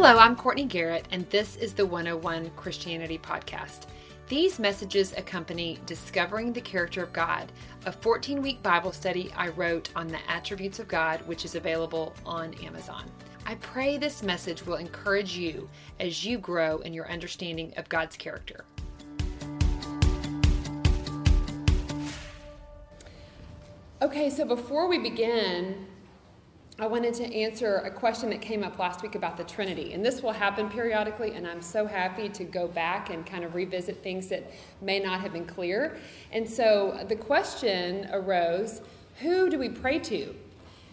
Hello, I'm Courtney Garrett, and this is the 101 Christianity Podcast. These messages accompany Discovering the Character of God, a 14 week Bible study I wrote on the attributes of God, which is available on Amazon. I pray this message will encourage you as you grow in your understanding of God's character. Okay, so before we begin, I wanted to answer a question that came up last week about the Trinity. And this will happen periodically, and I'm so happy to go back and kind of revisit things that may not have been clear. And so the question arose who do we pray to?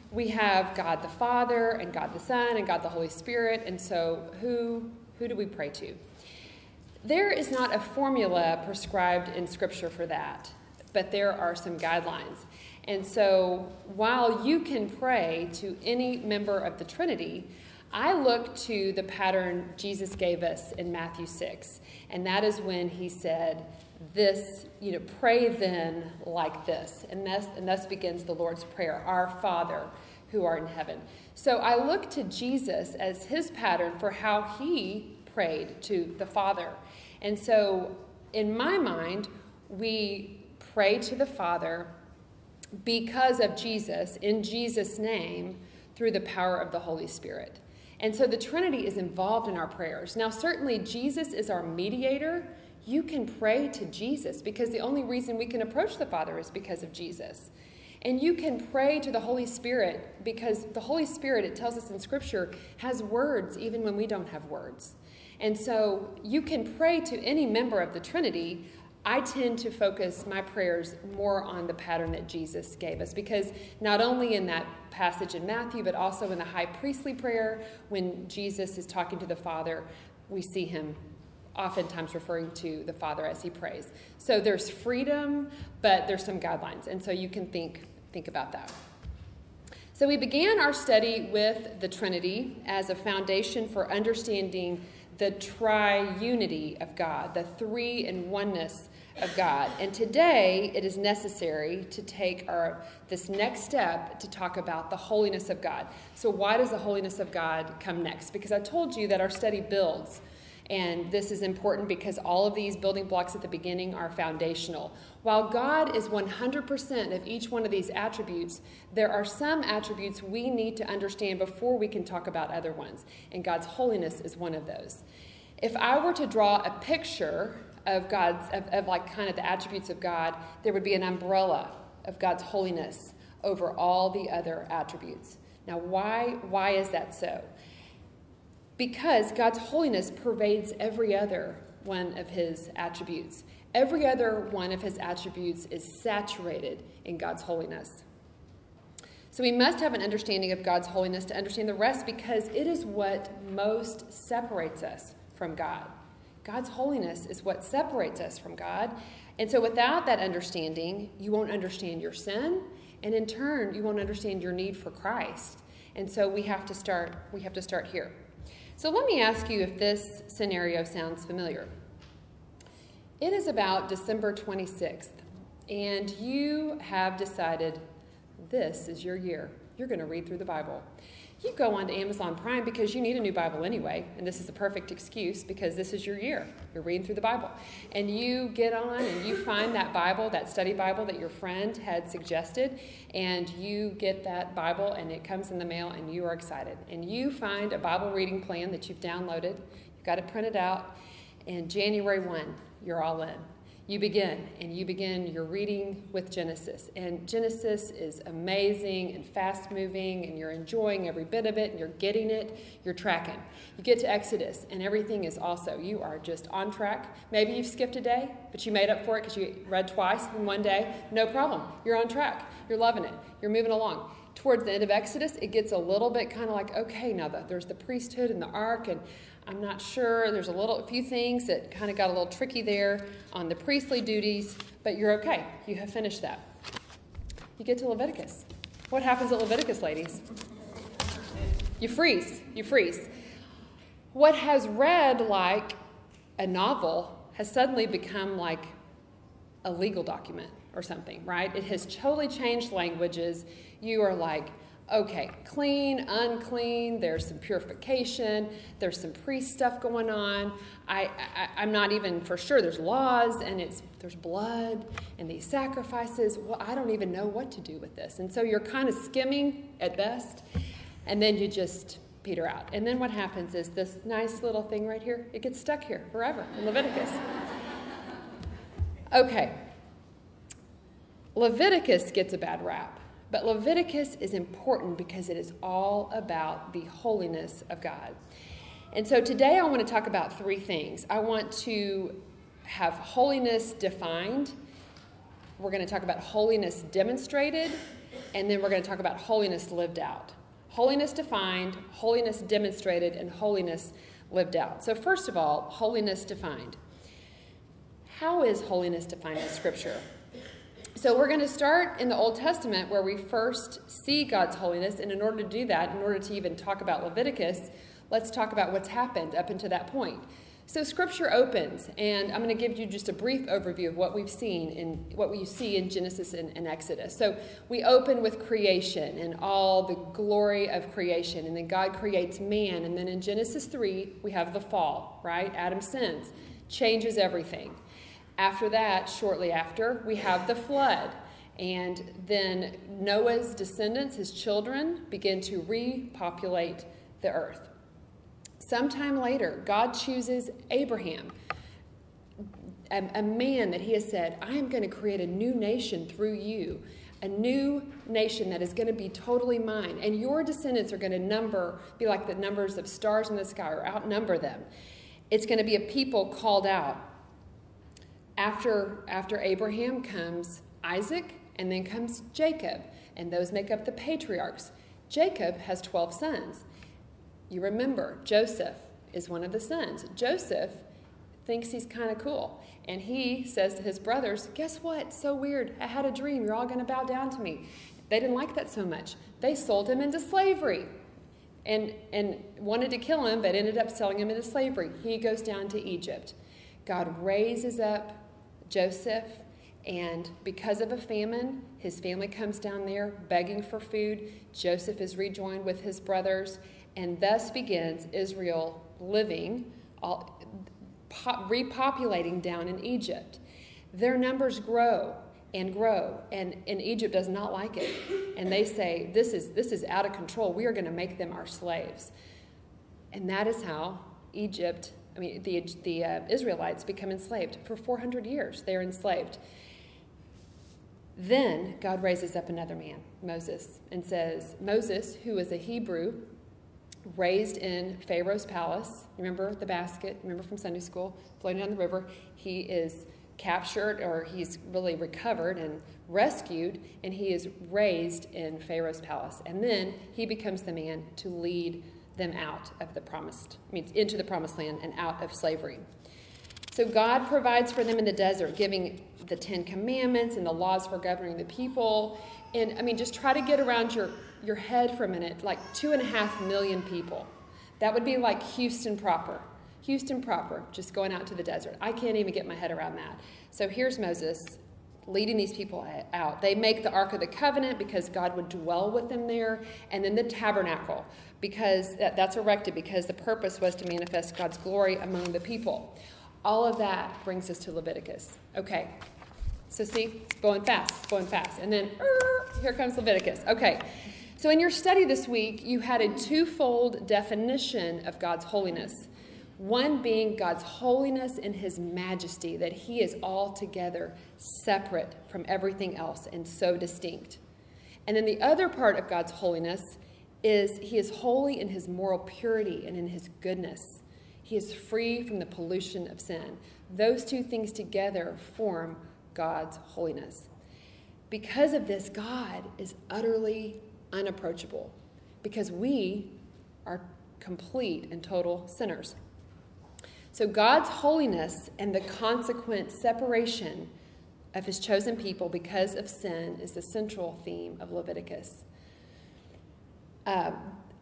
We have God the Father, and God the Son, and God the Holy Spirit. And so who, who do we pray to? There is not a formula prescribed in Scripture for that, but there are some guidelines. And so while you can pray to any member of the Trinity, I look to the pattern Jesus gave us in Matthew 6. And that is when he said, This, you know, pray then like this. And thus, and thus begins the Lord's Prayer Our Father who art in heaven. So I look to Jesus as his pattern for how he prayed to the Father. And so in my mind, we pray to the Father because of Jesus, in Jesus' name, through the power of the Holy Spirit. And so the Trinity is involved in our prayers. Now, certainly, Jesus is our mediator. You can pray to Jesus because the only reason we can approach the Father is because of Jesus. And you can pray to the Holy Spirit because the Holy Spirit, it tells us in Scripture, has words even when we don't have words. And so you can pray to any member of the Trinity I tend to focus my prayers more on the pattern that Jesus gave us because not only in that passage in Matthew, but also in the high priestly prayer, when Jesus is talking to the Father, we see him oftentimes referring to the Father as he prays. So there's freedom, but there's some guidelines, and so you can think think about that. So we began our study with the Trinity as a foundation for understanding the triunity of God, the three in oneness of God. And today it is necessary to take our this next step to talk about the holiness of God. So why does the holiness of God come next? Because I told you that our study builds. And this is important because all of these building blocks at the beginning are foundational. While God is 100% of each one of these attributes, there are some attributes we need to understand before we can talk about other ones. And God's holiness is one of those. If I were to draw a picture of God's, of, of like kind of the attributes of God, there would be an umbrella of God's holiness over all the other attributes. Now, why, why is that so? Because God's holiness pervades every other one of his attributes. Every other one of his attributes is saturated in God's holiness. So we must have an understanding of God's holiness to understand the rest because it is what most separates us from God. God's holiness is what separates us from God. And so without that understanding, you won't understand your sin, and in turn, you won't understand your need for Christ. And so we have to start we have to start here. So let me ask you if this scenario sounds familiar. It is about December 26th, and you have decided this is your year. You're going to read through the Bible you go on to Amazon Prime because you need a new Bible anyway, and this is the perfect excuse because this is your year. You're reading through the Bible. And you get on and you find that Bible, that study Bible that your friend had suggested, and you get that Bible and it comes in the mail and you are excited. And you find a Bible reading plan that you've downloaded, you've got to print it printed out, and January 1, you're all in you begin and you begin your reading with Genesis. And Genesis is amazing and fast moving, and you're enjoying every bit of it, and you're getting it, you're tracking. You get to Exodus, and everything is also, you are just on track. Maybe you've skipped a day, but you made up for it because you read twice in one day. No problem. You're on track. You're loving it. You're moving along. Towards the end of Exodus, it gets a little bit kind of like, okay, now the, there's the priesthood and the ark, and I'm not sure. There's a little, a few things that kind of got a little tricky there on the priestly duties, but you're okay. You have finished that. You get to Leviticus. What happens at Leviticus, ladies? You freeze. You freeze. What has read like a novel has suddenly become like a legal document or something, right? It has totally changed languages. You are like, okay, clean, unclean, there's some purification, there's some priest stuff going on. I, I, am not even for sure. There's laws and it's there's blood and these sacrifices. Well, I don't even know what to do with this. And so you're kind of skimming at best, and then you just peter out. And then what happens is this nice little thing right here, it gets stuck here forever in Leviticus. Okay. Leviticus gets a bad rap but Leviticus is important because it is all about the holiness of God. And so today I want to talk about three things. I want to have holiness defined, we're going to talk about holiness demonstrated, and then we're going to talk about holiness lived out. Holiness defined, holiness demonstrated, and holiness lived out. So, first of all, holiness defined. How is holiness defined in Scripture? So we're going to start in the Old Testament where we first see God's holiness. And in order to do that, in order to even talk about Leviticus, let's talk about what's happened up until that point. So scripture opens, and I'm going to give you just a brief overview of what we've seen in what we see in Genesis and, and, Exodus. So we open with creation and all the glory of creation, and then God creates man, and then in Genesis 3, we have the fall, right? Adam sins, changes everything. After that, shortly after, we have the flood. And then Noah's descendants, his children, begin to repopulate the earth. Sometime later, God chooses Abraham, a, a, man that he has said, I am going to create a new nation through you, a new nation that is going to be totally mine. And your descendants are going to number, be like the numbers of stars in the sky, or outnumber them. It's going to be a people called out after, after Abraham comes Isaac, and then comes Jacob, and those make up the patriarchs. Jacob has 12 sons. You remember, Joseph is one of the sons. Joseph thinks he's kind of cool. And he says to his brothers, Guess what? So weird. I had a dream. You're all going to bow down to me. They didn't like that so much. They sold him into slavery and, and wanted to kill him, but ended up selling him into slavery. He goes down to Egypt. God raises up Joseph, and because of a famine, his family comes down there begging for food. Joseph is rejoined with his brothers, and thus begins Israel living, all, repopulating down in Egypt. Their numbers grow and grow, and, and Egypt does not like it. And they say, This is, this is out of control. We are going to make them our slaves. And that is how Egypt I mean, the, the uh, Israelites become enslaved. For 400 years, they're enslaved. Then God raises up another man, Moses, and says, Moses, who is a Hebrew, raised in Pharaoh's palace. Remember the basket? Remember from Sunday school? Floating down the river. He is captured, or he's really recovered and rescued, and he is raised in Pharaoh's palace. And then he becomes the man to lead them out of the promised, I mean, into the promised land and out of slavery. So God provides for them in the desert, giving the Ten Commandments and the laws for governing the people. And I mean, just try to get around your, your head for a minute like two and a half million people. That would be like Houston proper. Houston proper, just going out to the desert. I can't even get my head around that. So here's Moses leading these people out. They make the Ark of the Covenant because God would dwell with them there, and then the tabernacle because that, that's erected because the purpose was to manifest God's glory among the people. All of that brings us to Leviticus. Okay, so see, it's going fast, going fast. And then er, here comes Leviticus. Okay, so in your study this week, you had a twofold definition of God's holiness. One being God's holiness and his majesty, that he is altogether separate from everything else and so distinct. And then the other part of God's holiness is he is holy in his moral purity and in his goodness. He is free from the pollution of sin. Those two things together form God's holiness. Because of this, God is utterly unapproachable because we are complete and total sinners. So, God's holiness and the consequent separation of his chosen people because of sin is the central theme of Leviticus. Uh,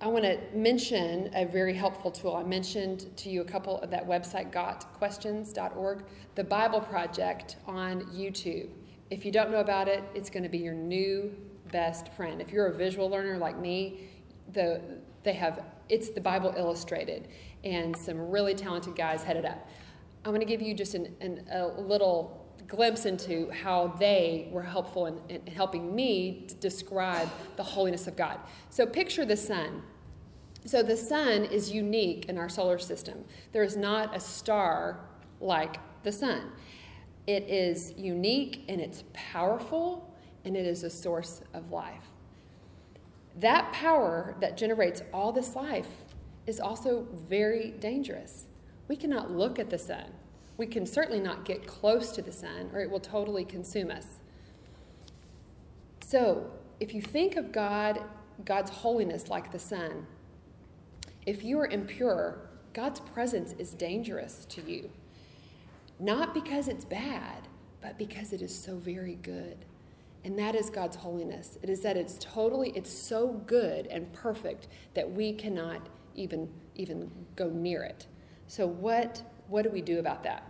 I want to mention a very helpful tool. I mentioned to you a couple of that website, gotquestions.org, the Bible Project on YouTube. If you don't know about it, it's going to be your new best friend. If you're a visual learner like me, the they have it's the Bible illustrated, and some really talented guys headed up. I'm going to give you just an, an, a little glimpse into how they were helpful in, in helping me describe the holiness of God. So picture the sun. So the sun is unique in our solar system. There is not a star like the sun. It is unique and it's powerful and it is a source of life. That power that generates all this life is also very dangerous. We cannot look at the sun. We can certainly not get close to the sun, or it will totally consume us. So, if you think of God, God's holiness like the sun, if you are impure, God's presence is dangerous to you. Not because it's bad, but because it is so very good. And that is God's holiness. It is that it's totally, it's so good and perfect that we cannot even, even go near it. So what, what do we do about that?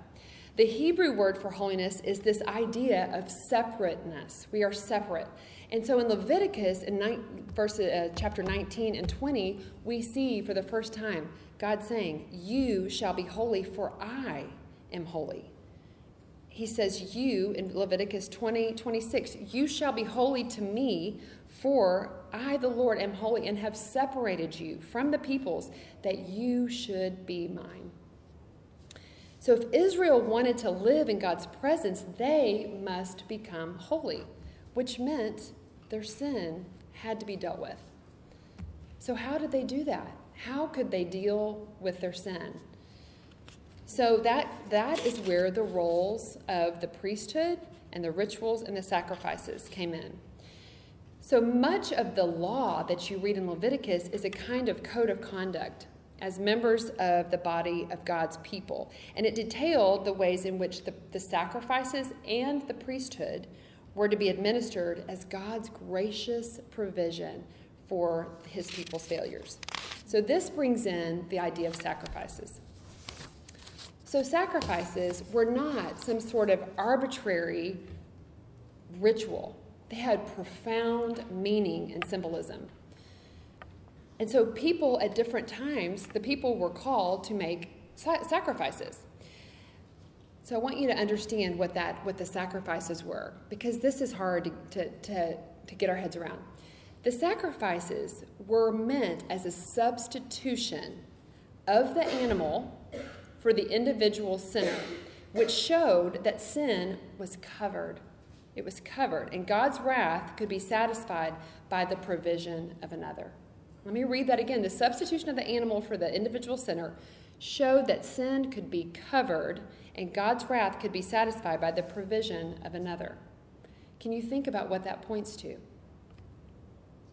The Hebrew word for holiness is this idea of separateness. We are separate. And so in Leviticus, in nine, verse, uh, chapter 19 and 20, we see for the first time God saying, You shall be holy, for I am holy. He says, You, in Leviticus 20, 26, you shall be holy to me, for I, the Lord, am holy and have separated you from the peoples that you should be mine. So if Israel wanted to live in God's presence, they must become holy, which meant their sin had to be dealt with. So, how did they do that? How could they deal with their sin? So, that, that is where the roles of the priesthood and the rituals and the sacrifices came in. So, much of the law that you read in Leviticus is a kind of code of conduct as members of the body of God's people. And it detailed the ways in which the, the sacrifices and the priesthood were to be administered as God's gracious provision for his people's failures. So, this brings in the idea of sacrifices. So, sacrifices were not some sort of arbitrary ritual, they had profound meaning and symbolism. And so, people at different times, the people were called to make sacrifices. So, I want you to understand what that what the sacrifices were, because this is hard to, to, to, get our heads around. The sacrifices were meant as a substitution of the animal for the individual sinner, which showed that sin was covered. It was covered, and God's wrath could be satisfied by the provision of another. Let me read that again. The substitution of the animal for the individual sinner showed that sin could be covered and God's wrath could be satisfied by the provision of another. Can you think about what that points to?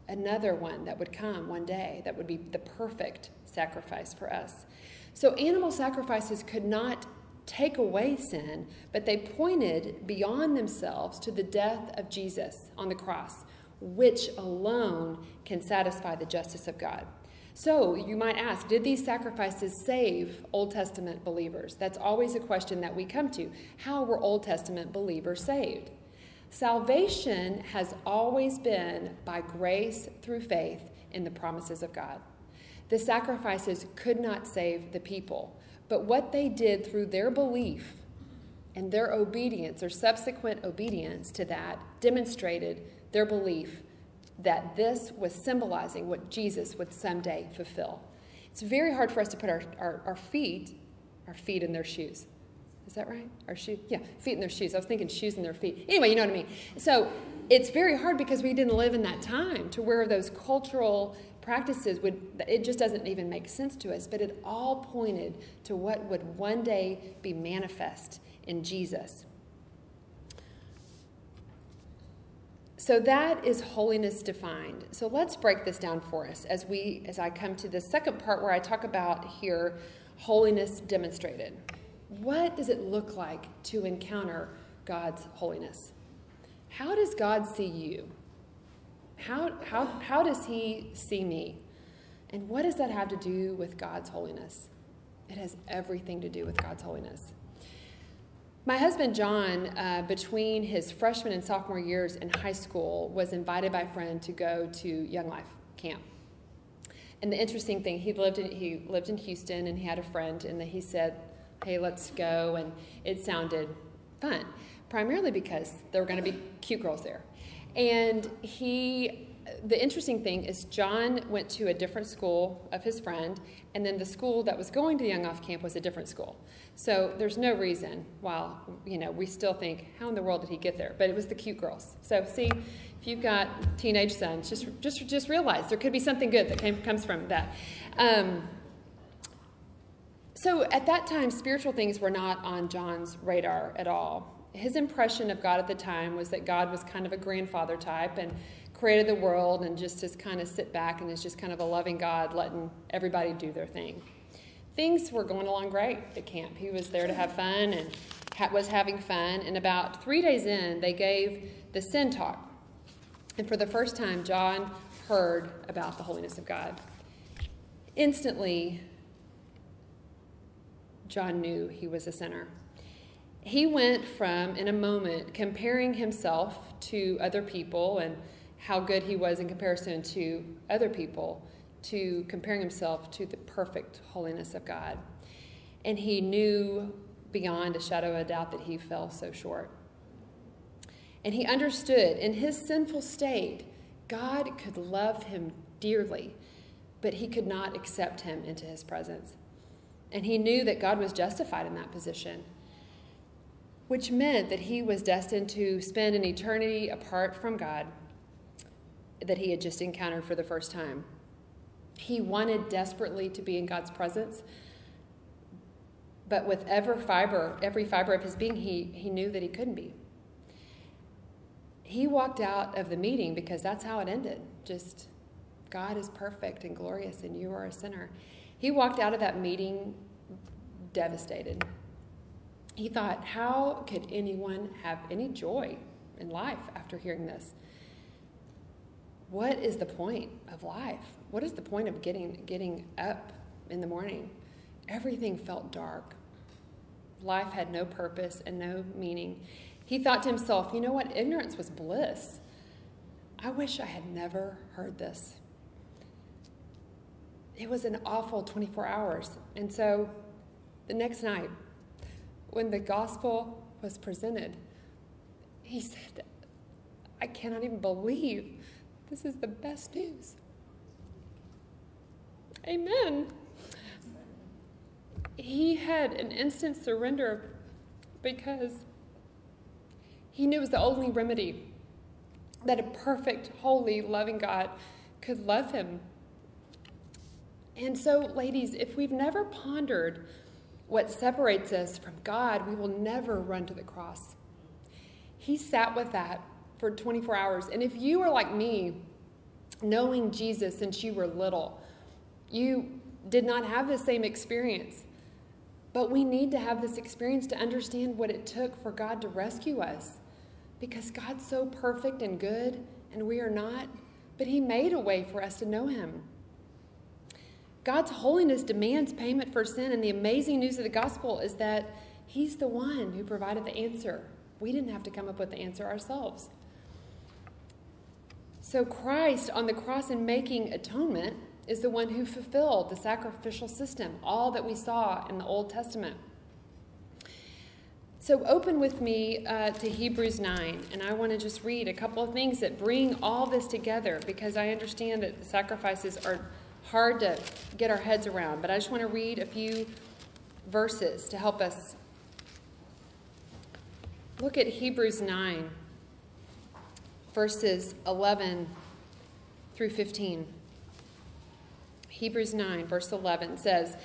Another one that would come one day that would be the perfect sacrifice for us. So, animal sacrifices could not take away sin, but they pointed beyond themselves to the death of Jesus on the cross, which alone can satisfy the justice of God. So you might ask, did these sacrifices save Old Testament believers? That's always a question that we come to. How were Old Testament believers saved? Salvation has always been by grace through faith in the promises of God. The sacrifices could not save the people, but what they did through their belief and their obedience or subsequent obedience to that demonstrated their belief that this was symbolizing what Jesus would someday fulfill. It's very hard for us to put our, our, our feet, our feet in their shoes. Is that right? Our shoes? Yeah, feet in their shoes. I was thinking shoes in their feet. Anyway, you know what I mean. So it's very hard because we didn't live in that time to where those cultural practices would, it just doesn't even make sense to us. But it all pointed to what would one day be manifest in Jesus. So that is holiness defined. So let's break this down for us as we as I come to the second part where I talk about here holiness demonstrated. What does it look like to encounter God's holiness? How does God see you? How, how, how does he see me? And what does that have to do with God's holiness? It has everything to do with God's holiness. My husband John, uh, between his freshman and sophomore years in high school, was invited by a friend to go to Young Life camp. And the interesting thing, he lived in he lived in Houston, and he had a friend, and he said, "Hey, let's go," and it sounded fun, primarily because there were going to be cute girls there, and he the interesting thing is John went to a different school of his friend, and then the school that was going to the Young Life camp was a different school. So there's no reason why, you know, we still think, how in the world did he get there? But it was the cute girls. So see, if you've got teenage sons, just just just realize there could be something good that came, comes from that. Um, so at that time, spiritual things were not on John's radar at all. His impression of God at the time was that God was kind of a grandfather type and created the world and just is kind of sit back and is just kind of a loving God letting everybody do their thing. Things were going along great at camp. He was there to have fun and was having fun. And about three days in, they gave the sin talk. And for the first time, John heard about the holiness of God. Instantly, John knew he was a sinner. He went from, in a moment, comparing himself to other people and how good he was in comparison to other people, to comparing himself to the perfect holiness of God. And he knew beyond a shadow of a doubt that he fell so short. And he understood in his sinful state, God could love him dearly, but he could not accept him into his presence. And he knew that God was justified in that position, which meant that he was destined to spend an eternity apart from God that he had just encountered for the first time. He wanted desperately to be in God's presence, but with every fiber, every fiber of his being, he, he knew that he couldn't be. He walked out of the meeting because that's how it ended. Just, God is perfect and glorious, and you are a sinner. He walked out of that meeting devastated. He thought, how could anyone have any joy in life after hearing this? What is the point of life? What is the point of getting getting up in the morning? Everything felt dark. Life had no purpose and no meaning. He thought to himself, you know what? Ignorance was bliss. I wish I had never heard this. It was an awful 24 hours. And so the next night, when the gospel was presented, he said, I cannot even believe this is the best news. Amen. He had an instant surrender because he knew it was the only remedy that a perfect, holy, loving God could love him. And so, ladies, if we've never pondered what separates us from God, we will never run to the cross. He sat with that for 24 hours. And if you are like me, knowing Jesus since you were little, you did not have the same experience. But we need to have this experience to understand what it took for God to rescue us. Because God's so perfect and good, and we are not. But He made a way for us to know Him. God's holiness demands payment for sin, and the amazing news of the gospel is that He's the one who provided the answer. We didn't have to come up with the answer ourselves. So, Christ on the cross and making atonement is the one who fulfilled the sacrificial system, all that we saw in the Old Testament. So, open with me uh, to Hebrews 9, and I want to just read a couple of things that bring all this together because I understand that the sacrifices are hard to get our heads around, but I just want to read a few verses to help us. Look at Hebrews 9 verses 11 through 15. Hebrews 9, verse 11 says,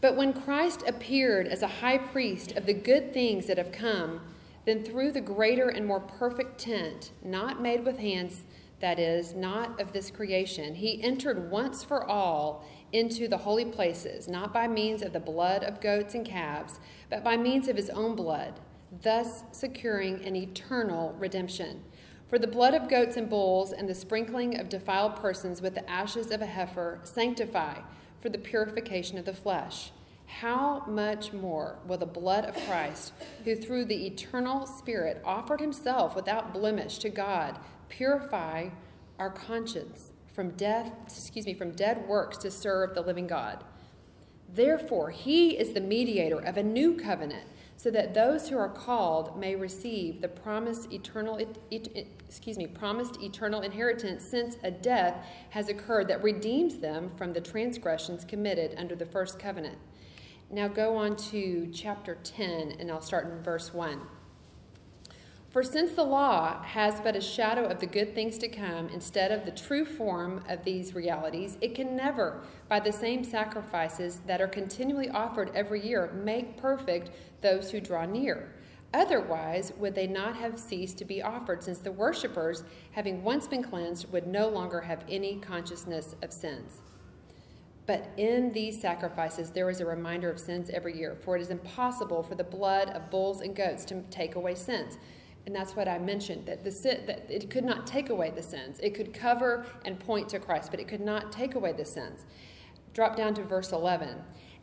But when Christ appeared as a high priest of the good things that have come, then through the greater and more perfect tent, not made with hands, that is, not of this creation, he entered once for all into the holy places, not by means of the blood of goats and calves, but by means of his own blood, thus securing an eternal redemption. For the blood of goats and bulls and the sprinkling of defiled persons with the ashes of a heifer sanctify for the purification of the flesh. how much more will the blood of Christ, who through the eternal Spirit offered himself without blemish to God, purify our conscience from death, excuse me, from dead works to serve the living God? Therefore, he is the mediator of a new covenant, so that those who are called may receive the promised eternal excuse me, promised eternal inheritance since a death has occurred that redeems them from the transgressions committed under the first covenant. Now go on to chapter 10, and I'll start in verse 1. For since the law has but a shadow of the good things to come instead of the true form of these realities, it can never, by the same sacrifices that are continually offered every year, make perfect those who draw near. Otherwise, would they not have ceased to be offered, since the worshippers, having once been cleansed, would no longer have any consciousness of sins? But in these sacrifices, there is a reminder of sins every year, for it is impossible for the blood of bulls and goats to take away sins. And that's what I mentioned that the sin, that it could not take away the sins. It could cover and point to Christ, but it could not take away the sins. Drop down to verse 11.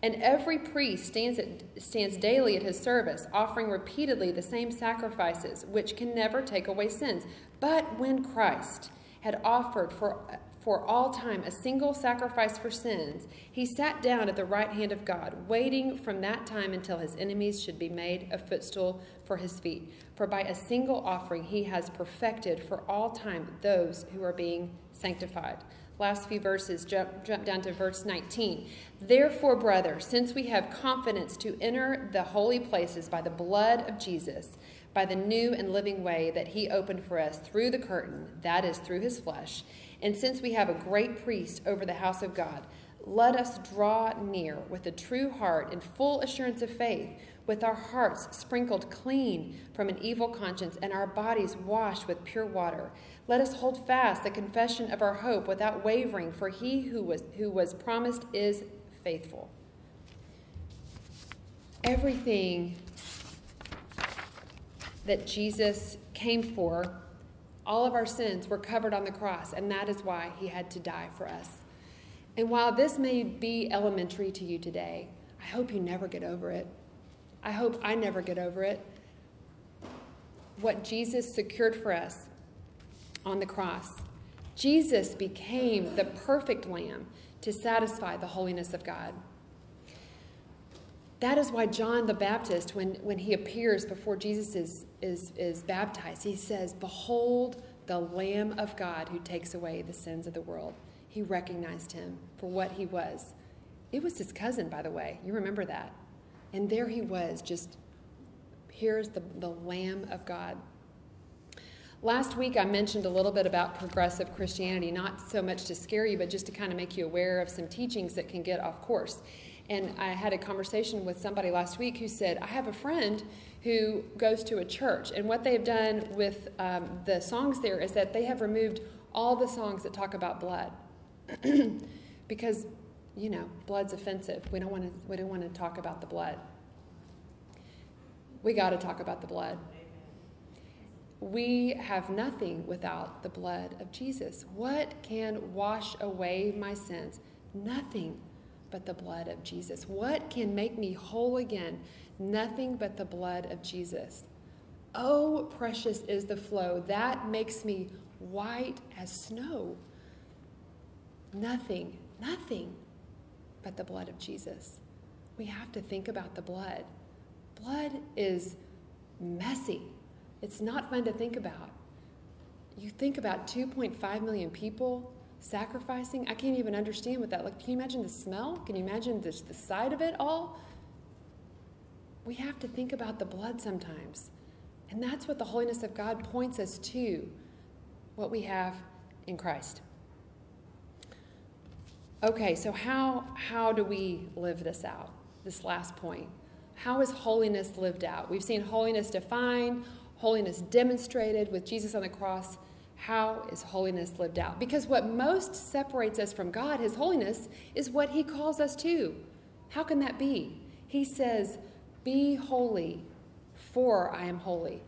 And every priest stands, at, stands daily at his service, offering repeatedly the same sacrifices, which can never take away sins. But when Christ had offered for for all time a single sacrifice for sins, he sat down at the right hand of God, waiting from that time until his enemies should be made a footstool for his feet. For by a single offering he has perfected for all time those who are being sanctified. Last few verses, jump, jump down to verse 19. Therefore, brother, since we have confidence to enter the holy places by the blood of Jesus, by the new and living way that he opened for us through the curtain, that is, through his flesh, and since we have a great priest over the house of God, let us draw near with a true heart and full assurance of faith, with our hearts sprinkled clean from an evil conscience and our bodies washed with pure water. Let us hold fast the confession of our hope without wavering, for he who was, who was promised is faithful. Everything that Jesus came for all of our sins were covered on the cross, and that is why he had to die for us. And while this may be elementary to you today, I hope you never get over it. I hope I never get over it. What Jesus secured for us on the cross. Jesus became the perfect lamb to satisfy the holiness of God. That is why John the Baptist, when, when he appears before Jesus is, is, is baptized, he says, Behold the Lamb of God who takes away the sins of the world. He recognized him for what he was. It was his cousin, by the way. You remember that. And there he was, just here's the, the Lamb of God. Last week, I mentioned a little bit about progressive Christianity, not so much to scare you, but just to kind of make you aware of some teachings that can get off course. And I had a conversation with somebody last week who said, I have a friend who goes to a church, and what they've done with um, the songs there is that they have removed all the songs that talk about blood. because, you know, blood's offensive. We don't want to we don't want to talk about the blood. We got to talk about the blood. We have nothing without the blood of Jesus. What can wash away my sins? Nothing but the blood of Jesus. What can make me whole again? Nothing but the blood of Jesus. Oh, precious is the flow that makes me white as snow. Nothing, nothing but the blood of Jesus. We have to think about the blood. Blood is messy, it's not fun to think about. You think about 2.5 million people sacrificing. I can't even understand what that like. Can you imagine the smell? Can you imagine the, the sight of it all? We have to think about the blood sometimes. And that's what the holiness of God points us to, what we have in Christ. Okay, so how, how do we live this out? This last point. How is holiness lived out? We've seen holiness defined, holiness demonstrated with Jesus on the cross how is holiness lived out? Because what most separates us from God, His holiness, is what He calls us to. How can that be? He says, Be holy, for I am holy.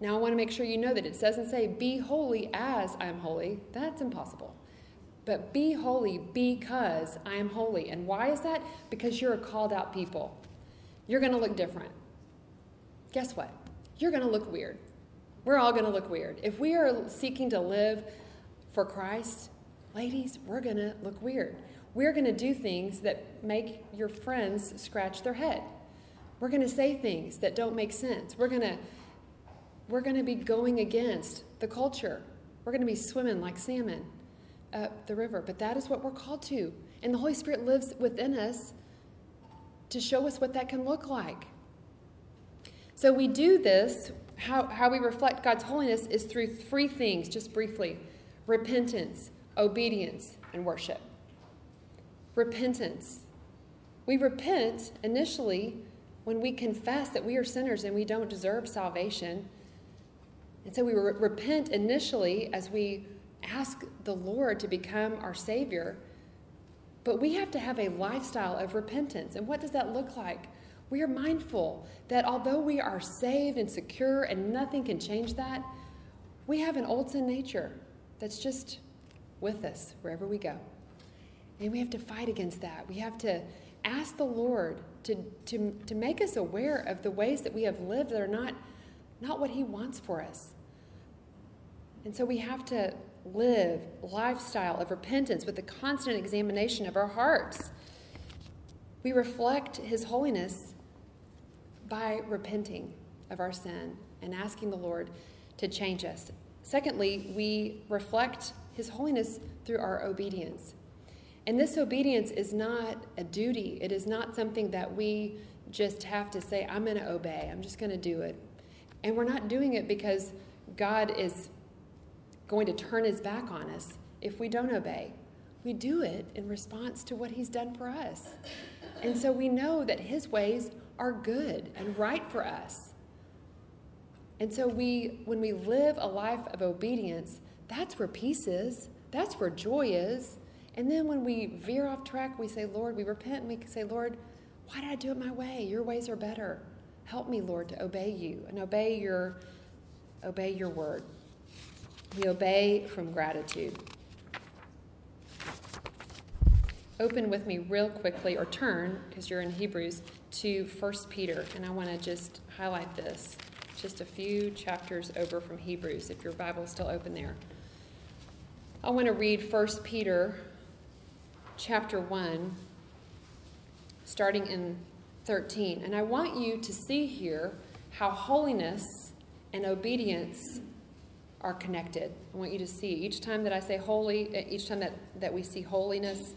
Now, I want to make sure you know that it doesn't say, Be holy as I am holy. That's impossible. But be holy because I am holy. And why is that? Because you're a called out people. You're going to look different. Guess what? You're going to look weird. We're all going to look weird. If we are seeking to live for Christ, ladies, we're going to look weird. We're going to do things that make your friends scratch their head. We're going to say things that don't make sense. We're going to we're going to be going against the culture. We're going to be swimming like salmon up the river. But that is what we're called to. And the Holy Spirit lives within us to show us what that can look like. So we do this, how, how we reflect God's holiness is through three things, just briefly repentance, obedience, and worship. Repentance. We repent initially when we confess that we are sinners and we don't deserve salvation. And so we re- repent initially as we ask the Lord to become our Savior. But we have to have a lifestyle of repentance. And what does that look like? We are mindful that although we are saved and secure and nothing can change that, we have an old sin nature that's just with us wherever we go. And we have to fight against that. We have to ask the Lord to, to, to make us aware of the ways that we have lived that are not, not what He wants for us. And so we have to live lifestyle of repentance with the constant examination of our hearts. We reflect his holiness by repenting of our sin and asking the Lord to change us. Secondly, we reflect his holiness through our obedience. And this obedience is not a duty, it is not something that we just have to say, I'm going to obey, I'm just going to do it. And we're not doing it because God is going to turn his back on us if we don't obey. We do it in response to what he's done for us. And so we know that his ways are good and right for us. And so we when we live a life of obedience, that's where peace is. That's where joy is. And then when we veer off track, we say, Lord, we repent and we say, Lord, why did I do it my way? Your ways are better. Help me, Lord, to obey you and obey your obey your word. We obey from gratitude. Open with me real quickly, or turn, because you're in Hebrews, to 1 Peter. And I want to just highlight this. Just a few chapters over from Hebrews, if your Bible is still open there. I want to read 1 Peter chapter 1, starting in 13. And I want you to see here how holiness and obedience are connected. I want you to see each time that I say holy, uh, each time that, that we see holiness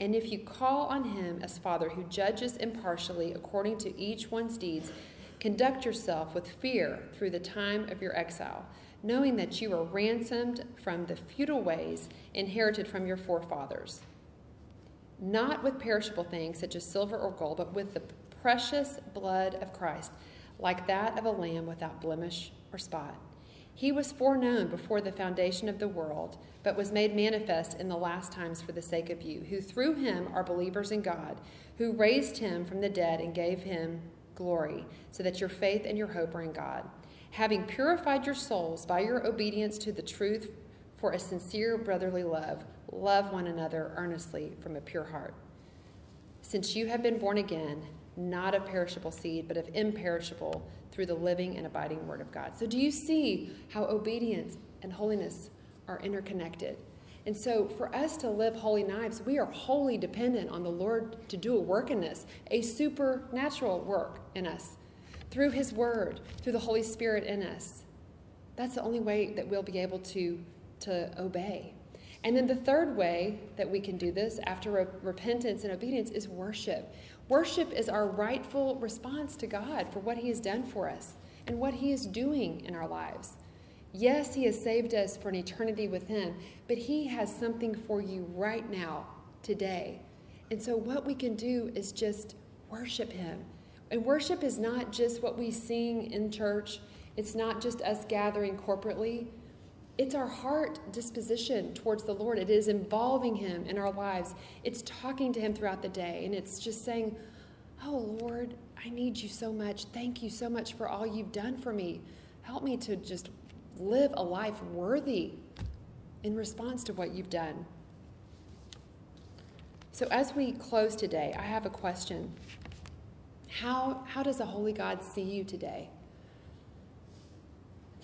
And if you call on him as Father who judges impartially according to each one's deeds, conduct yourself with fear through the time of your exile, knowing that you are ransomed from the futile ways inherited from your forefathers, not with perishable things such as silver or gold, but with the precious blood of Christ, like that of a lamb without blemish or spot. He was foreknown before the foundation of the world, but was made manifest in the last times for the sake of you, who through him are believers in God, who raised him from the dead and gave him glory, so that your faith and your hope are in God. Having purified your souls by your obedience to the truth for a sincere brotherly love, love one another earnestly from a pure heart. Since you have been born again, not of perishable seed, but of imperishable through the living and abiding Word of God. So, do you see how obedience and holiness are interconnected? And so, for us to live holy lives, we are wholly dependent on the Lord to do a work in us, a supernatural work in us, through His Word, through the Holy Spirit in us. That's the only way that we'll be able to, to obey. And then the third way that we can do this after re- repentance and obedience is worship. Worship is our rightful response to God for what He has done for us and what He is doing in our lives. Yes, He has saved us for an eternity with Him, but He has something for you right now, today. And so, what we can do is just worship Him. And worship is not just what we sing in church, it's not just us gathering corporately. It's our heart disposition towards the Lord. It is involving Him in our lives. It's talking to Him throughout the day. And it's just saying, Oh, Lord, I need you so much. Thank you so much for all you've done for me. Help me to just live a life worthy in response to what you've done. So, as we close today, I have a question. How, how does a holy God see you today?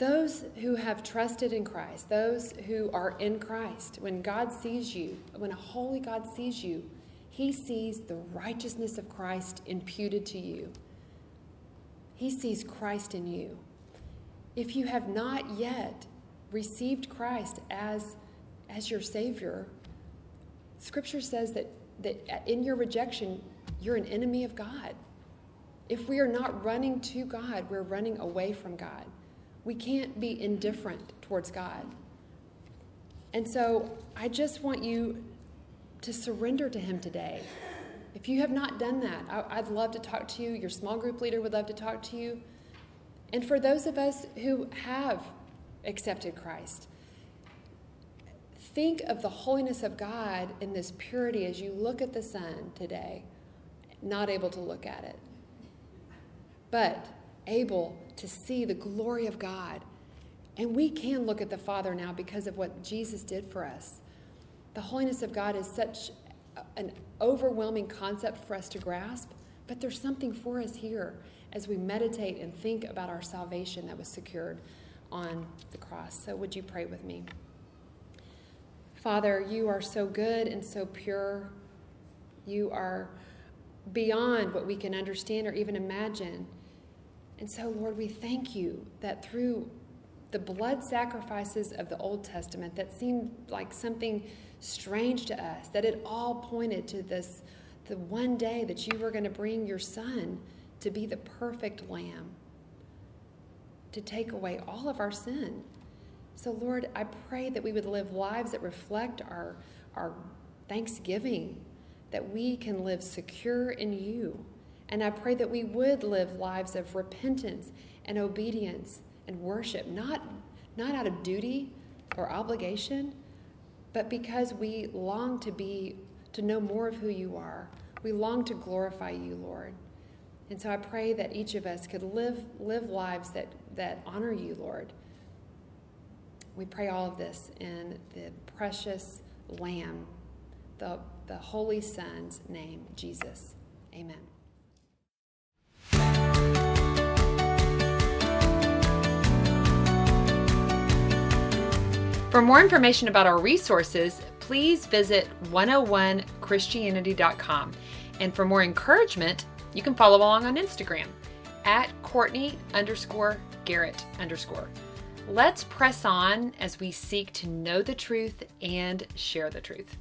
Those who have trusted in Christ, those who are in Christ, when God sees you, when a holy God sees you, he sees the righteousness of Christ imputed to you. He sees Christ in you. If you have not yet received Christ as, as your Savior, Scripture says that, that in your rejection, you're an enemy of God. If we are not running to God, we're running away from God. We can't be indifferent towards God. And so I just want you to surrender to Him today. If you have not done that, I, would love to talk to you. Your small group leader would love to talk to you. And for those of us who have accepted Christ, think of the holiness of God in this purity as you look at the sun today, not able to look at it, but able to see the glory of God. And we can look at the Father now because of what Jesus did for us. The holiness of God is such an overwhelming concept for us to grasp, but there's something for us here as we meditate and think about our salvation that was secured on the cross. So, would you pray with me? Father, you are so good and so pure. You are beyond what we can understand or even imagine. And so, Lord, we thank you that through the blood sacrifices of the Old Testament that seemed like something strange to us, that it all pointed to this the one day that you were going to bring your son to be the perfect lamb, to take away all of our sin. So, Lord, I pray that we would live lives that reflect our, our thanksgiving, that we can live secure in you and I pray that we would live lives of repentance and obedience and worship, not, not out of duty or obligation, but because we long to be, to know more of who you are. We long to glorify you, Lord. And so I pray that each of us could live, live lives that, that honor you, Lord. We pray all of this in the precious Lamb, the, the Holy Son's name, Jesus. Amen. For more information about our resources, please visit 101christianity.com. And for more encouragement, you can follow along on Instagram at Courtney underscore Garrett underscore. Let's press on as we seek to know the truth and share the truth.